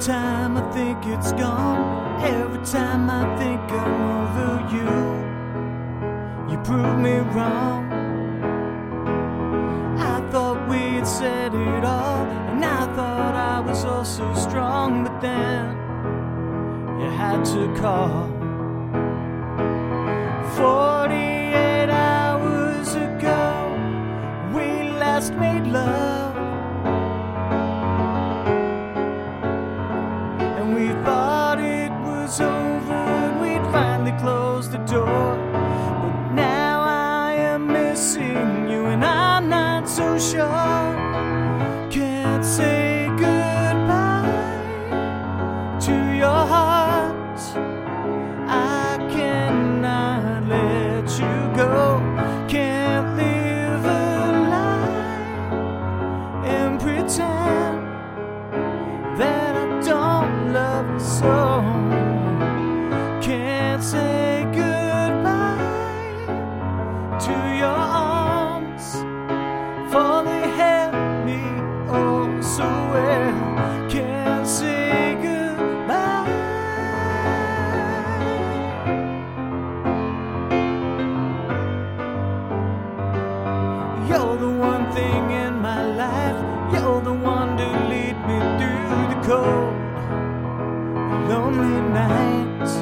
time I think it's gone, every time I think I'm over you, you prove me wrong. I thought we'd said it all, and I thought I was all so strong, but then you had to call. 48 hours ago, we last made love. We thought it was over and we'd finally close the door. But now I am missing you and I'm not so sure. Can't say goodbye to your heart. I cannot let you go. Can't live a lie and pretend You're the one thing in my life. You're the one to lead me through the cold, lonely nights.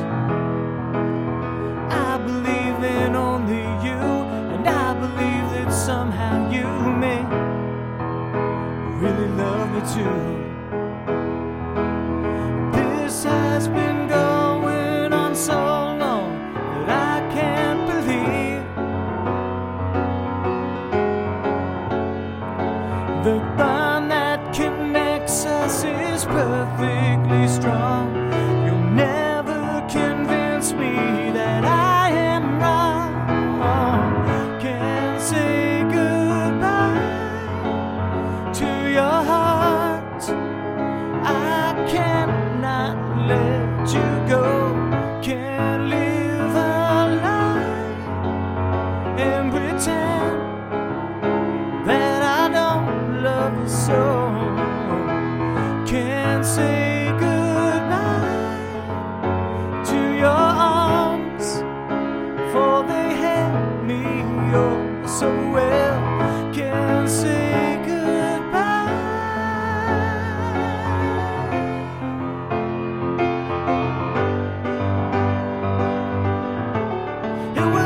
I believe in only you, and I believe that somehow you may really love me too. Perfectly strong. You'll never convince me that I am wrong. Can't say goodbye to your heart. I cannot let you go. Can't live a lie and pretend that I don't love you so.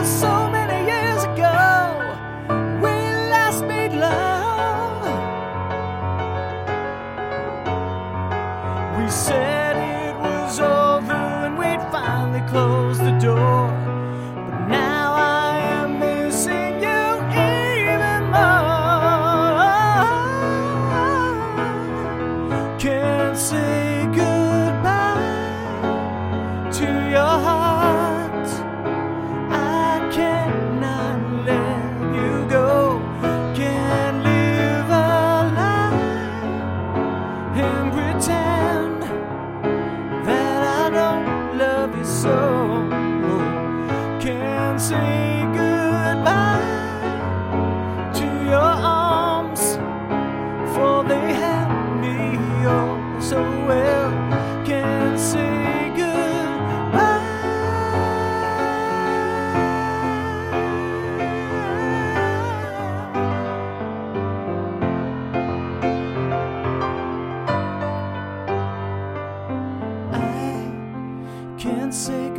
so many years ago we last made love. We said it was over and we'd finally close the door. say goodbye to your arms, for they held me oh so well. Can't say goodbye. I can't say.